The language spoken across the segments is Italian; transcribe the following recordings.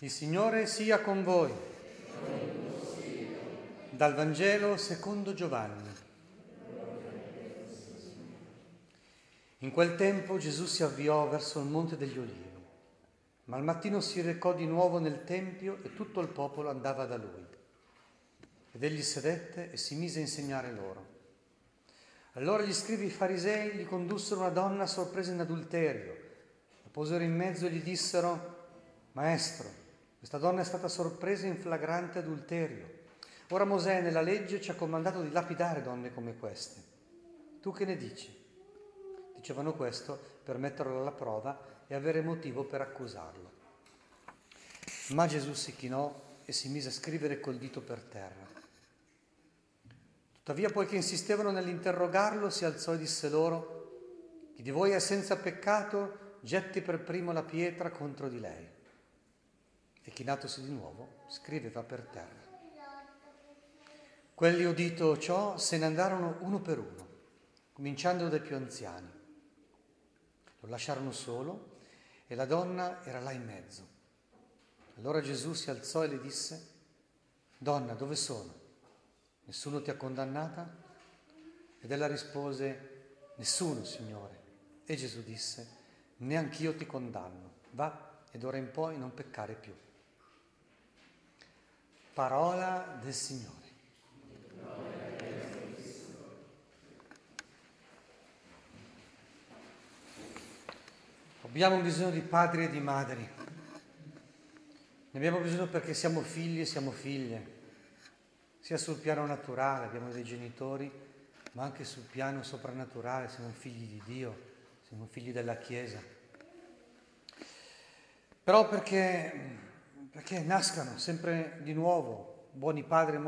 Il Signore sia con voi. Dal Vangelo secondo Giovanni. In quel tempo Gesù si avviò verso il Monte degli Olivi, ma al mattino si recò di nuovo nel Tempio e tutto il popolo andava da lui. Ed egli sedette e si mise a insegnare loro. Allora gli scrivi farisei gli condussero una donna sorpresa in adulterio, la posero in mezzo e gli dissero, Maestro, questa donna è stata sorpresa in flagrante adulterio. Ora Mosè nella legge ci ha comandato di lapidare donne come queste. Tu che ne dici? Dicevano questo per metterlo alla prova e avere motivo per accusarlo. Ma Gesù si chinò e si mise a scrivere col dito per terra. Tuttavia, poiché insistevano nell'interrogarlo, si alzò e disse loro, chi di voi è senza peccato, getti per primo la pietra contro di lei e chinatosi di nuovo scriveva per terra. Quelli udito ciò se ne andarono uno per uno, cominciando dai più anziani. Lo lasciarono solo e la donna era là in mezzo. Allora Gesù si alzò e le disse, Donna, dove sono? Nessuno ti ha condannata? Ed ella rispose, Nessuno, Signore. E Gesù disse, Neanch'io ti condanno. Va ed ora in poi non peccare più. Parola del Signore. Abbiamo bisogno di padri e di madri. Ne abbiamo bisogno perché siamo figli e siamo figlie, sia sul piano naturale, abbiamo dei genitori, ma anche sul piano soprannaturale, siamo figli di Dio, siamo figli della Chiesa. Però perché perché nascano sempre di nuovo buoni padri,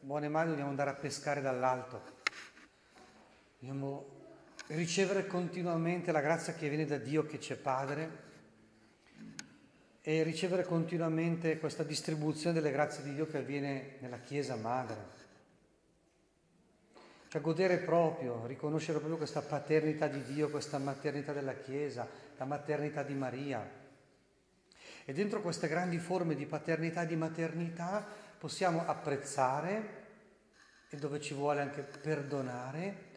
buone madri, dobbiamo andare a pescare dall'alto, dobbiamo ricevere continuamente la grazia che viene da Dio che c'è Padre e ricevere continuamente questa distribuzione delle grazie di Dio che avviene nella Chiesa Madre. Cioè godere proprio, riconoscere proprio questa paternità di Dio, questa maternità della Chiesa, la maternità di Maria. E dentro queste grandi forme di paternità e di maternità possiamo apprezzare e dove ci vuole anche perdonare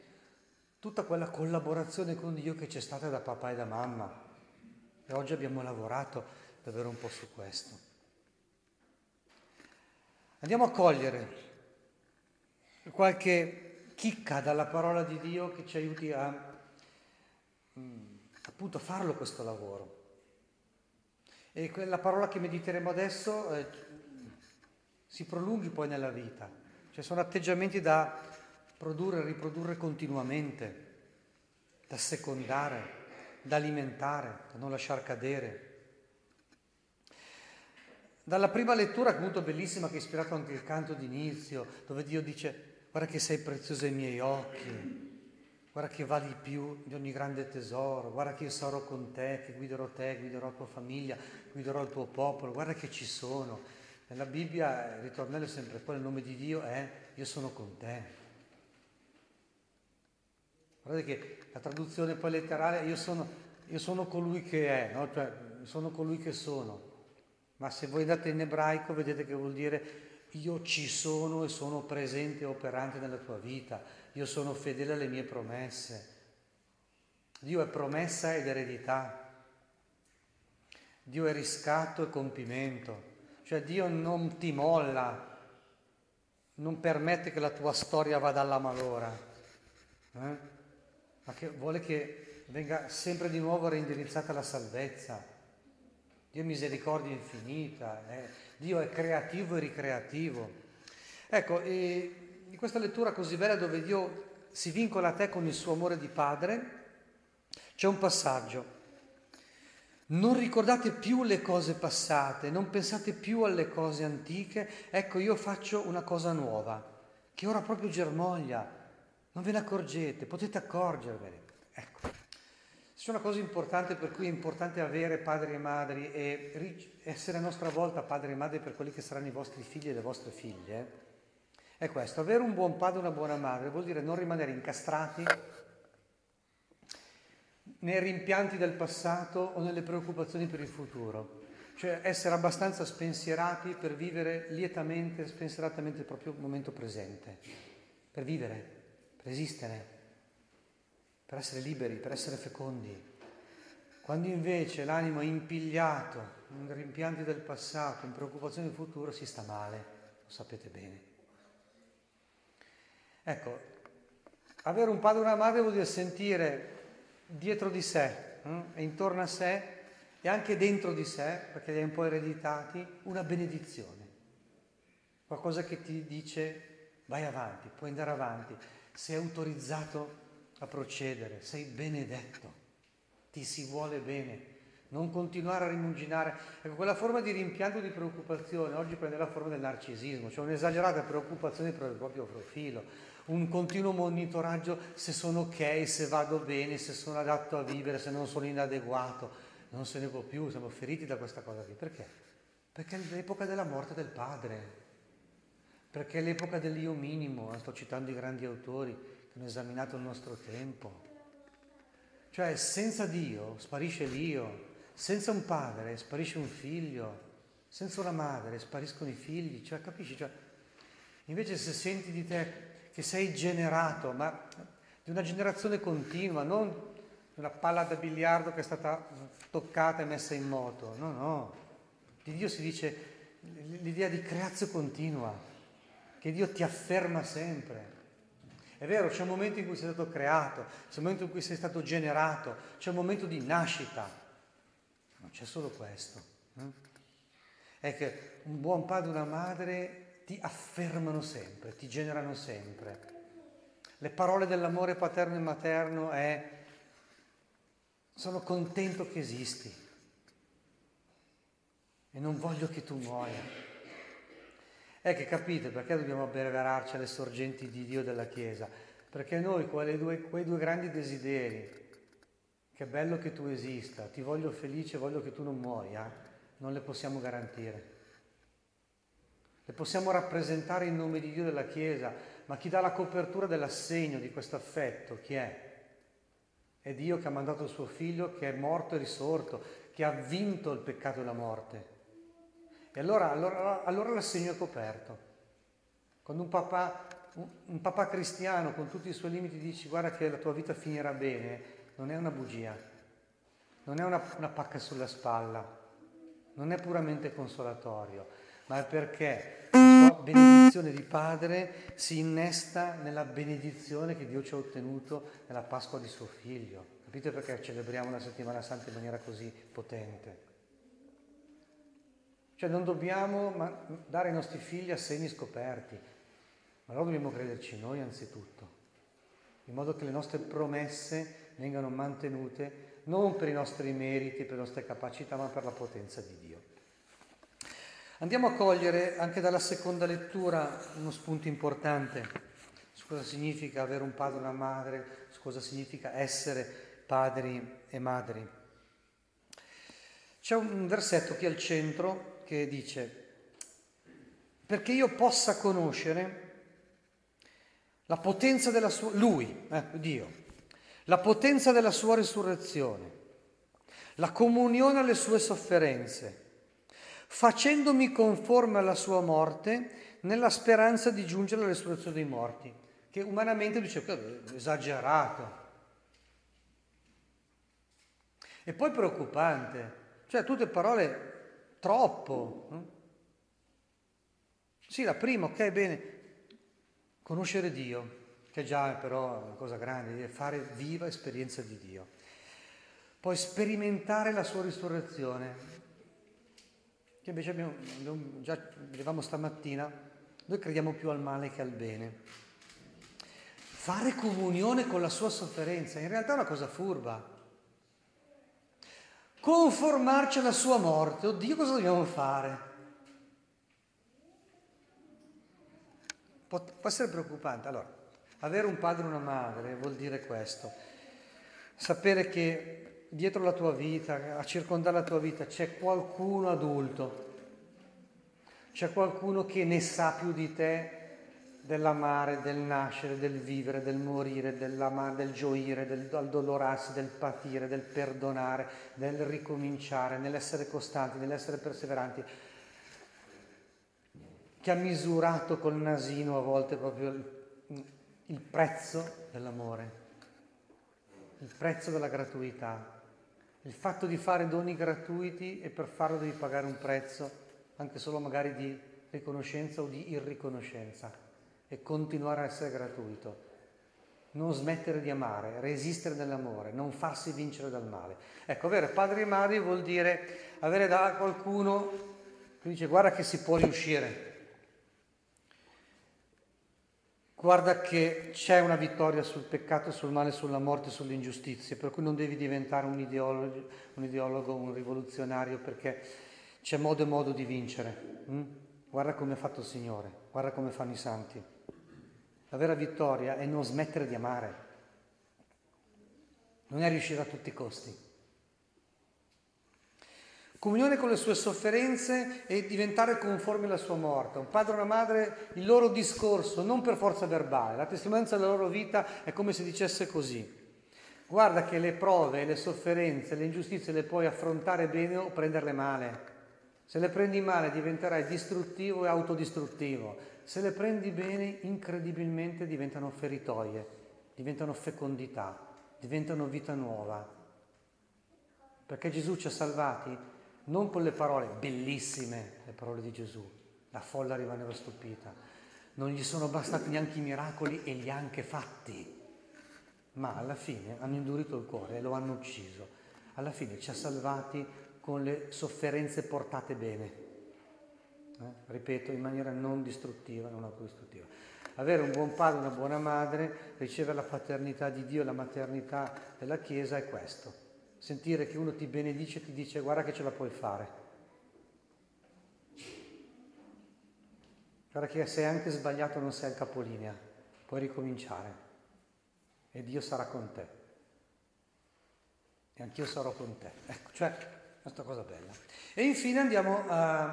tutta quella collaborazione con Dio che c'è stata da papà e da mamma. E oggi abbiamo lavorato davvero un po' su questo. Andiamo a cogliere qualche chicca dalla parola di Dio che ci aiuti a mm, appunto farlo questo lavoro. E la parola che mediteremo adesso eh, si prolunghi poi nella vita. Cioè sono atteggiamenti da produrre e riprodurre continuamente, da secondare, da alimentare, da non lasciar cadere. Dalla prima lettura, appunto bellissima, che ha ispirato anche il canto d'inizio, dove Dio dice, guarda che sei prezioso ai miei occhi, guarda che vali più di ogni grande tesoro, guarda che io sarò con te, che guiderò te, guiderò la tua famiglia, guiderò il tuo popolo, guarda che ci sono. Nella Bibbia il ritornello è sempre quello, il nome di Dio è io sono con te. Guardate che la traduzione poi letterale io sono, io sono colui che è, no? cioè sono colui che sono. Ma se voi andate in ebraico vedete che vuol dire io ci sono e sono presente e operante nella tua vita io sono fedele alle mie promesse. Dio è promessa ed eredità. Dio è riscatto e compimento. Cioè Dio non ti molla, non permette che la tua storia vada alla malora, eh? ma che vuole che venga sempre di nuovo reindirizzata la salvezza. Dio è misericordia infinita, eh? Dio è creativo e ricreativo. Ecco, e di questa lettura così bella dove Dio si vincola a te con il suo amore di padre, c'è un passaggio. Non ricordate più le cose passate, non pensate più alle cose antiche, ecco io faccio una cosa nuova, che ora proprio germoglia, non ve ne accorgete, potete accorgervene. Ecco, c'è una cosa importante per cui è importante avere padri e madri e essere a nostra volta padri e madri per quelli che saranno i vostri figli e le vostre figlie è questo, avere un buon padre e una buona madre vuol dire non rimanere incastrati nei rimpianti del passato o nelle preoccupazioni per il futuro, Cioè essere abbastanza spensierati per vivere lietamente, spensieratamente il proprio momento presente, per vivere, per esistere, per essere liberi, per essere fecondi. Quando invece l'animo è impigliato in rimpianti del passato, in preoccupazioni del futuro, si sta male, lo sapete bene. Ecco, avere un padre e una madre vuol dire sentire dietro di sé hm, e intorno a sé e anche dentro di sé, perché li hai un po' ereditati, una benedizione. Qualcosa che ti dice vai avanti, puoi andare avanti, sei autorizzato a procedere, sei benedetto, ti si vuole bene non continuare a rimuginare. Ecco, quella forma di rimpianto di preoccupazione oggi prende la forma del narcisismo, cioè un'esagerata preoccupazione per il proprio profilo, un continuo monitoraggio se sono ok, se vado bene, se sono adatto a vivere, se non sono inadeguato. Non se ne può più, siamo feriti da questa cosa qui. Perché? Perché è l'epoca della morte del padre, perché è l'epoca dell'io minimo, sto citando i grandi autori che hanno esaminato il nostro tempo. Cioè senza Dio sparisce l'io, senza un padre sparisce un figlio, senza una madre spariscono i figli, cioè capisci? Cioè, invece se senti di te che sei generato, ma di una generazione continua, non una palla da biliardo che è stata toccata e messa in moto, no, no. Di Dio si dice l'idea di creazione continua, che Dio ti afferma sempre. È vero, c'è un momento in cui sei stato creato, c'è un momento in cui sei stato generato, c'è un momento di nascita, non c'è solo questo. Eh? È che un buon padre e una madre ti affermano sempre, ti generano sempre. Le parole dell'amore paterno e materno è sono contento che esisti e non voglio che tu muoia. È che capite perché dobbiamo abbeverarci alle sorgenti di Dio della Chiesa? Perché noi due, quei due grandi desideri che bello che tu esista, ti voglio felice, voglio che tu non muoia, non le possiamo garantire. Le possiamo rappresentare in nome di Dio della Chiesa, ma chi dà la copertura dell'assegno di questo affetto, chi è? È Dio che ha mandato il suo figlio, che è morto e risorto, che ha vinto il peccato e la morte. E allora, allora, allora l'assegno è coperto. Quando un papà, un, papà cristiano con tutti i suoi limiti dice guarda che la tua vita finirà bene, non è una bugia, non è una, una pacca sulla spalla, non è puramente consolatorio, ma perché la sua benedizione di Padre si innesta nella benedizione che Dio ci ha ottenuto nella Pasqua di suo Figlio. Capite perché celebriamo la settimana santa in maniera così potente? Cioè non dobbiamo dare ai nostri figli assegni scoperti, ma loro dobbiamo crederci noi anzitutto, in modo che le nostre promesse vengano mantenute non per i nostri meriti, per le nostre capacità, ma per la potenza di Dio. Andiamo a cogliere anche dalla seconda lettura uno spunto importante su cosa significa avere un padre e una madre, su cosa significa essere padri e madri. C'è un versetto qui al centro che dice, perché io possa conoscere la potenza della sua, lui, eh, Dio, la potenza della sua risurrezione, la comunione alle sue sofferenze, facendomi conforme alla sua morte nella speranza di giungere alla risurrezione dei morti, che umanamente dice esagerato. E poi preoccupante, cioè tutte parole troppo. Sì, la prima, ok, bene, conoscere Dio, che già però è una cosa grande, fare viva esperienza di Dio. Poi sperimentare la sua risurrezione, che invece abbiamo, abbiamo già vedevamo stamattina, noi crediamo più al male che al bene. Fare comunione con la sua sofferenza, in realtà è una cosa furba. Conformarci alla sua morte, oddio cosa dobbiamo fare? Può, può essere preoccupante. Allora, avere un padre e una madre vuol dire questo, sapere che dietro la tua vita, a circondare la tua vita, c'è qualcuno adulto, c'è qualcuno che ne sa più di te dell'amare, del nascere, del vivere, del morire, del gioire, del addolorarsi, del patire, del perdonare, del ricominciare, nell'essere costanti, nell'essere perseveranti, che ha misurato col nasino a volte proprio il, il prezzo dell'amore, il prezzo della gratuità, il fatto di fare doni gratuiti e per farlo devi pagare un prezzo, anche solo magari di riconoscenza o di irriconoscenza, e continuare a essere gratuito. Non smettere di amare, resistere nell'amore, non farsi vincere dal male. Ecco, avere padri e madri vuol dire avere da qualcuno che dice guarda che si può riuscire, Guarda che c'è una vittoria sul peccato, sul male, sulla morte, sulle ingiustizie, per cui non devi diventare un ideologo, un, ideologo, un rivoluzionario, perché c'è modo e modo di vincere. Hm? Guarda come ha fatto il Signore, guarda come fanno i santi. La vera vittoria è non smettere di amare, non è riuscire a tutti i costi comunione con le sue sofferenze e diventare conformi alla sua morte. Un padre e una madre, il loro discorso, non per forza verbale, la testimonianza della loro vita è come se dicesse così. Guarda che le prove, le sofferenze, le ingiustizie le puoi affrontare bene o prenderle male. Se le prendi male diventerai distruttivo e autodistruttivo. Se le prendi bene, incredibilmente diventano feritoie, diventano fecondità, diventano vita nuova. Perché Gesù ci ha salvati non con le parole bellissime, le parole di Gesù, la folla rimaneva stupita, non gli sono bastati neanche i miracoli e li ha anche fatti, ma alla fine hanno indurito il cuore e lo hanno ucciso. Alla fine ci ha salvati con le sofferenze portate bene, eh? ripeto, in maniera non distruttiva, non autodistruttiva. Avere un buon padre, una buona madre, ricevere la paternità di Dio la maternità della Chiesa è questo sentire che uno ti benedice e ti dice guarda che ce la puoi fare. Guarda che se hai anche sbagliato non sei al capolinea, puoi ricominciare e Dio sarà con te. E anch'io sarò con te. Ecco, cioè, questa cosa bella. E infine andiamo a,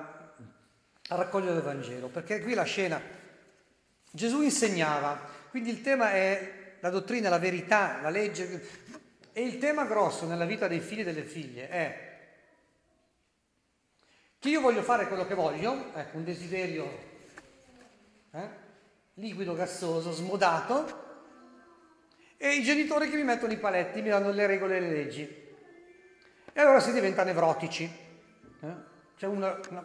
a raccogliere il Vangelo, perché qui la scena, Gesù insegnava, quindi il tema è la dottrina, la verità, la legge, e il tema grosso nella vita dei figli e delle figlie è che io voglio fare quello che voglio, ecco, un desiderio eh, liquido, gassoso, smodato, e i genitori che mi mettono i paletti, mi danno le regole e le leggi. E allora si diventa nevrotici. Eh? C'è una, una,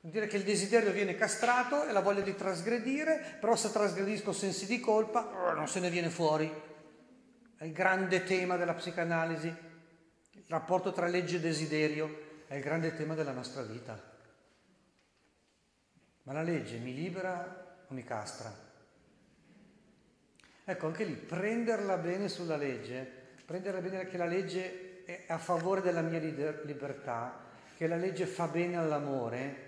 dire che il desiderio viene castrato e la voglia di trasgredire, però se trasgredisco sensi di colpa, non se ne viene fuori è il grande tema della psicanalisi, il rapporto tra legge e desiderio è il grande tema della nostra vita. Ma la legge mi libera o mi castra? Ecco, anche lì, prenderla bene sulla legge, prenderla bene che la legge è a favore della mia libertà, che la legge fa bene all'amore,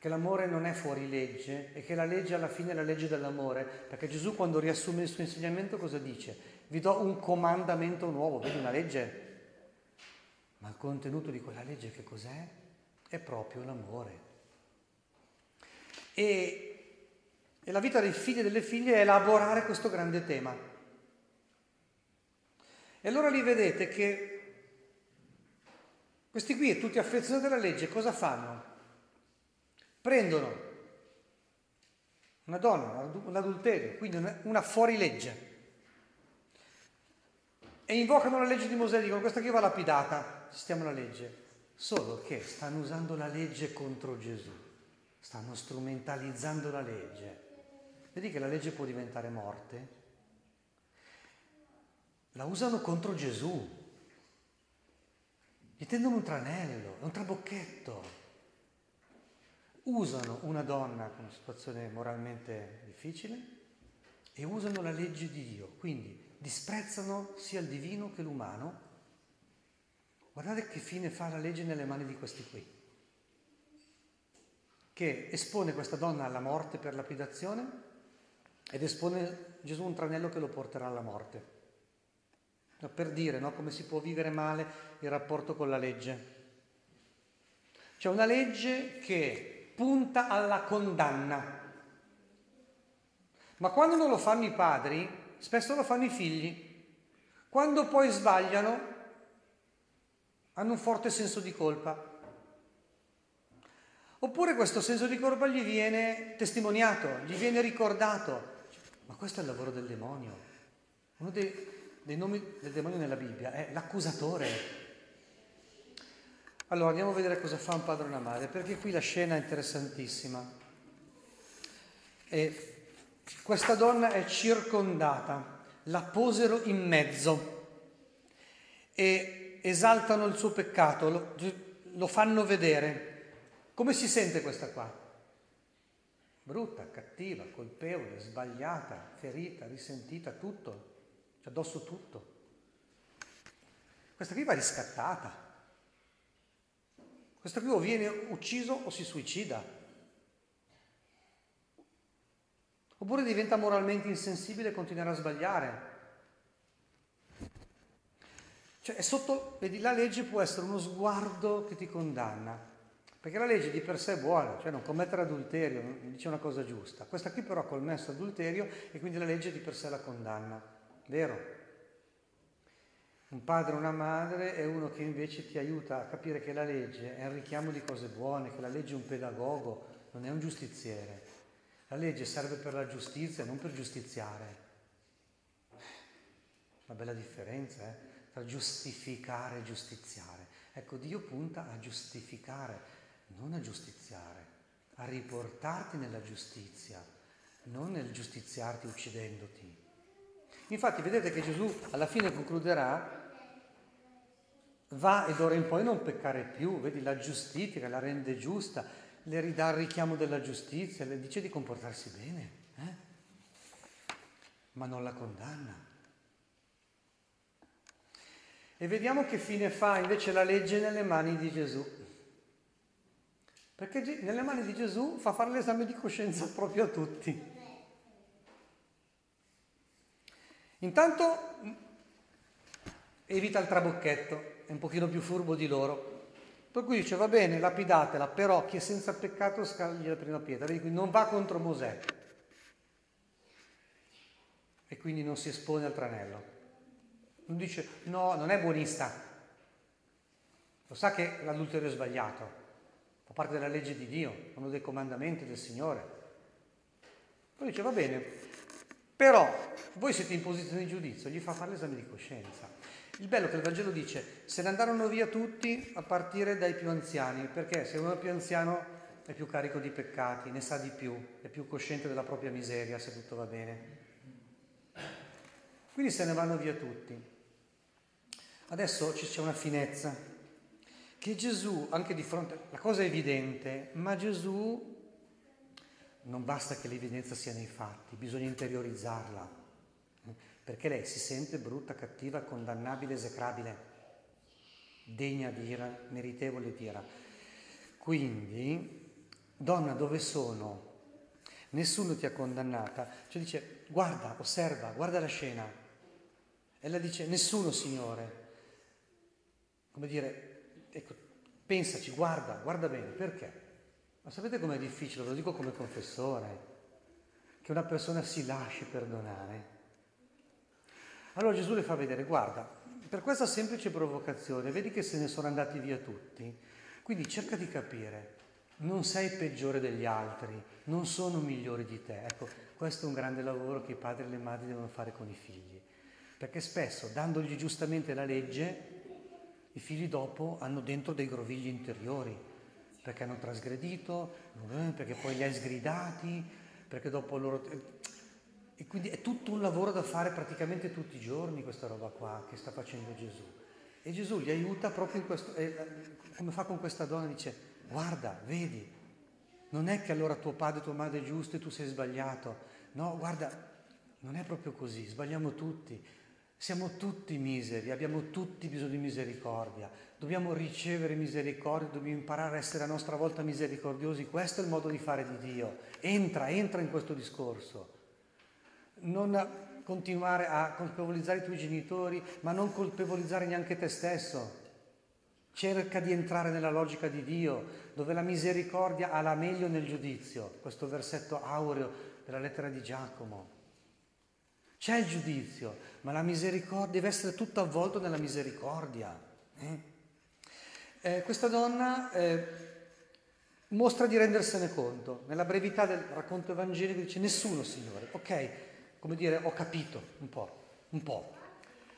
che l'amore non è fuori legge e che la legge alla fine è la legge dell'amore, perché Gesù quando riassume il suo insegnamento cosa dice? Vi do un comandamento nuovo, vedi una legge, ma il contenuto di quella legge che cos'è? È proprio l'amore. E, e la vita dei figli e delle figlie è elaborare questo grande tema. E allora lì vedete che questi qui, tutti affezionati alla legge, cosa fanno? Prendono una donna, un adulterio, quindi una, fuorilegge, e invocano la legge di Mosè dicono questa qui va lapidata, stiamo la legge. Solo che stanno usando la legge contro Gesù, stanno strumentalizzando la legge. Vedi che la legge può diventare morte? La usano contro Gesù. Gli tendono un tranello, un trabocchetto usano una donna con una situazione moralmente difficile e usano la legge di Dio, quindi disprezzano sia il divino che l'umano. Guardate che fine fa la legge nelle mani di questi qui, che espone questa donna alla morte per lapidazione ed espone Gesù un tranello che lo porterà alla morte. Per dire no, come si può vivere male il rapporto con la legge. C'è una legge che punta alla condanna. Ma quando non lo fanno i padri, spesso lo fanno i figli. Quando poi sbagliano, hanno un forte senso di colpa. Oppure questo senso di colpa gli viene testimoniato, gli viene ricordato. Ma questo è il lavoro del demonio. Uno dei, dei nomi del demonio nella Bibbia è l'accusatore. Allora andiamo a vedere cosa fa un padre e una madre, perché qui la scena è interessantissima. E questa donna è circondata, la posero in mezzo e esaltano il suo peccato, lo, lo fanno vedere. Come si sente questa qua? Brutta, cattiva, colpevole, sbagliata, ferita, risentita, tutto, c'è addosso tutto. Questa qui va riscattata. Questa qui o viene ucciso o si suicida. Oppure diventa moralmente insensibile e continuerà a sbagliare. Cioè, sotto, vedi, la legge può essere uno sguardo che ti condanna, perché la legge di per sé è buona, cioè non commettere adulterio, dice una cosa giusta. Questa qui però ha commesso adulterio e quindi la legge di per sé la condanna, vero? Un padre o una madre è uno che invece ti aiuta a capire che la legge è un richiamo di cose buone, che la legge è un pedagogo, non è un giustiziere. La legge serve per la giustizia, non per giustiziare. Una bella differenza eh? tra giustificare e giustiziare. Ecco, Dio punta a giustificare, non a giustiziare, a riportarti nella giustizia, non nel giustiziarti uccidendoti. Infatti vedete che Gesù alla fine concluderà va e d'ora in poi non peccare più, vedi, la giustifica, la rende giusta, le ridà il richiamo della giustizia, le dice di comportarsi bene, eh? ma non la condanna. E vediamo che fine fa invece la legge nelle mani di Gesù. Perché nelle mani di Gesù fa fare l'esame di coscienza proprio a tutti. Intanto evita il trabocchetto, è un pochino più furbo di loro. Per cui dice va bene, lapidatela, però chi è senza peccato scagli la prima pietra. Vedi, quindi non va contro Mosè. E quindi non si espone al tranello. Non dice no, non è buonista. Lo sa che l'adulterio è sbagliato. Fa parte della legge di Dio, uno dei comandamenti del Signore. Poi dice va bene, però voi siete in posizione di giudizio, gli fa fare l'esame di coscienza. Il bello che il Vangelo dice se ne andarono via tutti a partire dai più anziani, perché se uno è più anziano è più carico di peccati, ne sa di più, è più cosciente della propria miseria se tutto va bene. Quindi se ne vanno via tutti. Adesso c'è una finezza, che Gesù, anche di fronte, la cosa è evidente, ma Gesù non basta che l'evidenza sia nei fatti, bisogna interiorizzarla perché lei si sente brutta, cattiva, condannabile, esecrabile, degna di ira, meritevole di ira. Quindi, donna, dove sono? Nessuno ti ha condannata. Cioè dice, guarda, osserva, guarda la scena. Ella dice, nessuno, Signore. Come dire, ecco, pensaci, guarda, guarda bene, perché? Ma sapete com'è difficile, lo dico come confessore, che una persona si lasci perdonare? Allora Gesù le fa vedere, guarda, per questa semplice provocazione, vedi che se ne sono andati via tutti, quindi cerca di capire, non sei peggiore degli altri, non sono migliori di te. Ecco, questo è un grande lavoro che i padri e le madri devono fare con i figli, perché spesso, dandogli giustamente la legge, i figli dopo hanno dentro dei grovigli interiori, perché hanno trasgredito, perché poi li hai sgridati, perché dopo loro e quindi è tutto un lavoro da fare praticamente tutti i giorni questa roba qua che sta facendo Gesù. E Gesù li aiuta proprio in questo, eh, come fa con questa donna, dice, guarda, vedi, non è che allora tuo padre e tua madre è giusto e tu sei sbagliato. No, guarda, non è proprio così, sbagliamo tutti. Siamo tutti miseri, abbiamo tutti bisogno di misericordia. Dobbiamo ricevere misericordia, dobbiamo imparare a essere a nostra volta misericordiosi. Questo è il modo di fare di Dio. Entra, entra in questo discorso non continuare a colpevolizzare i tuoi genitori, ma non colpevolizzare neanche te stesso. cerca di entrare nella logica di Dio, dove la misericordia ha la meglio nel giudizio, questo versetto aureo della lettera di Giacomo. C'è il giudizio, ma la misericordia deve essere tutto avvolto nella misericordia. Eh? Eh, questa donna eh, mostra di rendersene conto. Nella brevità del racconto evangelico dice nessuno, Signore. Ok, come dire, ho capito un po', un po'.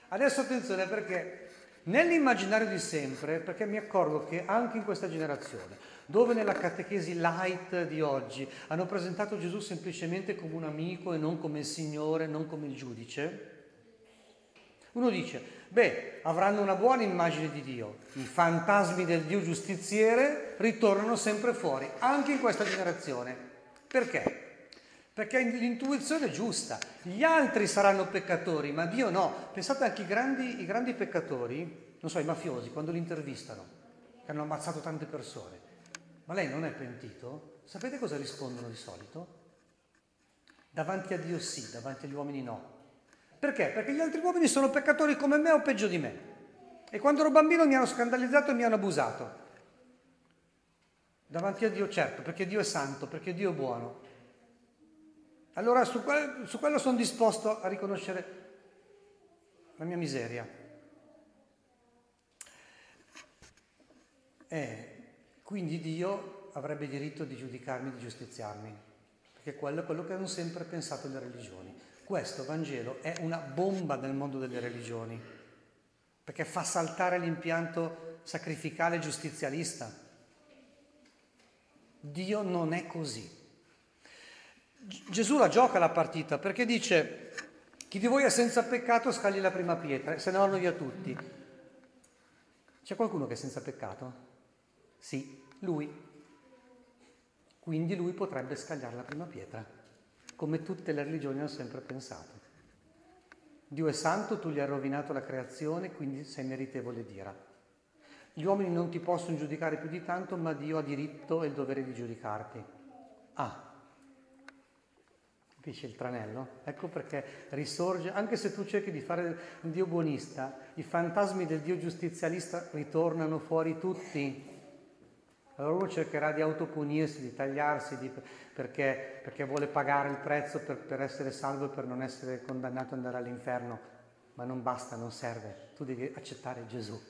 Adesso attenzione perché nell'immaginario di sempre, perché mi accorgo che anche in questa generazione, dove nella catechesi light di oggi hanno presentato Gesù semplicemente come un amico e non come il Signore, non come il giudice, uno dice, beh, avranno una buona immagine di Dio, i fantasmi del Dio giustiziere ritornano sempre fuori, anche in questa generazione. Perché? Perché l'intuizione è giusta, gli altri saranno peccatori, ma Dio no. Pensate anche ai grandi, i grandi peccatori, non so, i mafiosi, quando li intervistano, che hanno ammazzato tante persone. Ma lei non è pentito? Sapete cosa rispondono di solito? Davanti a Dio sì, davanti agli uomini no. Perché? Perché gli altri uomini sono peccatori come me o peggio di me. E quando ero bambino mi hanno scandalizzato e mi hanno abusato. Davanti a Dio certo, perché Dio è santo, perché Dio è buono. Allora su, quello, su quello sono disposto a riconoscere la mia miseria. E quindi Dio avrebbe diritto di giudicarmi, di giustiziarmi, perché quello è quello che hanno sempre pensato le religioni. Questo Vangelo è una bomba nel mondo delle religioni, perché fa saltare l'impianto sacrificale giustizialista. Dio non è così. Gesù la gioca la partita perché dice chi di voi è senza peccato scagli la prima pietra, se ne vanno via tutti. C'è qualcuno che è senza peccato? Sì, lui. Quindi lui potrebbe scagliare la prima pietra come tutte le religioni hanno sempre pensato. Dio è santo, tu gli hai rovinato la creazione, quindi sei meritevole di ira. Gli uomini non ti possono giudicare più di tanto, ma Dio ha diritto e il dovere di giudicarti. Ah, capisci il tranello? Ecco perché risorge, anche se tu cerchi di fare un Dio buonista, i fantasmi del Dio giustizialista ritornano fuori tutti. Allora uno cercherà di autopunirsi, di tagliarsi, di, perché, perché, vuole pagare il prezzo per, per essere salvo e per non essere condannato ad andare all'inferno, ma non basta, non serve, tu devi accettare Gesù.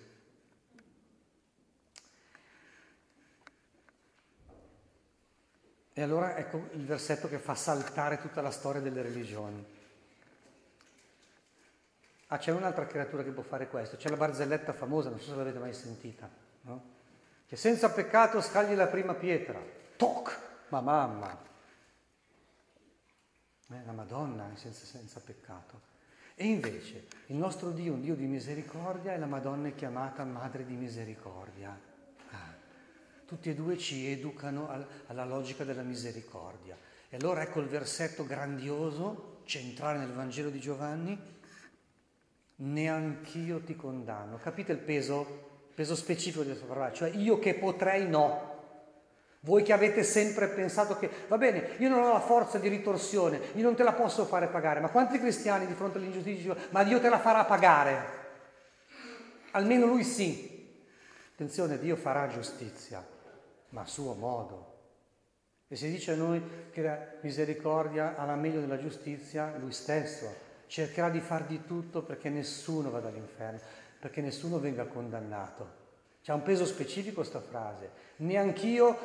E allora ecco il versetto che fa saltare tutta la storia delle religioni. Ah, c'è un'altra creatura che può fare questo, c'è la barzelletta famosa, non so se l'avete mai sentita, no? che senza peccato scagli la prima pietra. Toc! Ma mamma! Eh, la Madonna è senza, senza peccato. E invece il nostro Dio, un Dio di misericordia, e la Madonna è chiamata Madre di misericordia. Tutti e due ci educano al, alla logica della misericordia. E allora ecco il versetto grandioso, centrale nel Vangelo di Giovanni, neanch'io ti condanno. Capite il peso peso specifico di questa parola, cioè io che potrei no. Voi che avete sempre pensato che, va bene, io non ho la forza di ritorsione, io non te la posso fare pagare, ma quanti cristiani di fronte all'ingiustizia dicono, ma Dio te la farà pagare? Almeno lui sì. Attenzione, Dio farà giustizia, ma a suo modo. E si dice a noi che la misericordia ha la meglio della giustizia, lui stesso cercherà di far di tutto perché nessuno vada all'inferno perché nessuno venga condannato. C'è un peso specifico questa frase. Neanch'io,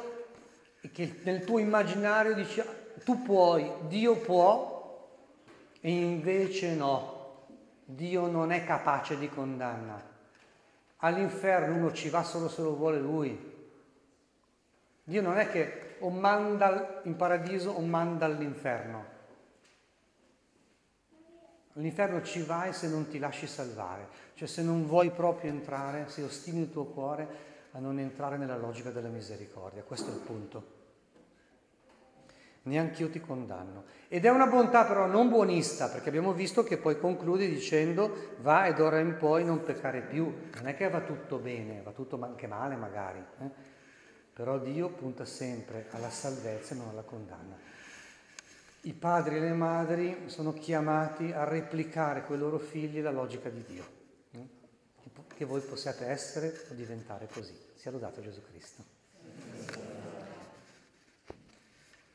che nel tuo immaginario dici, tu puoi, Dio può, e invece no. Dio non è capace di condanna. All'inferno uno ci va solo se lo vuole lui. Dio non è che o manda in paradiso o manda all'inferno. All'inferno ci vai se non ti lasci salvare, cioè se non vuoi proprio entrare, se ostini il tuo cuore a non entrare nella logica della misericordia. Questo è il punto. Neanche io ti condanno. Ed è una bontà però non buonista, perché abbiamo visto che poi conclude dicendo va ed ora in poi non peccare più. Non è che va tutto bene, va tutto anche male magari. Eh? Però Dio punta sempre alla salvezza e non alla condanna i padri e le madri sono chiamati a replicare con i loro figli la logica di Dio. che voi possiate essere o diventare così. Sia lodato Gesù Cristo.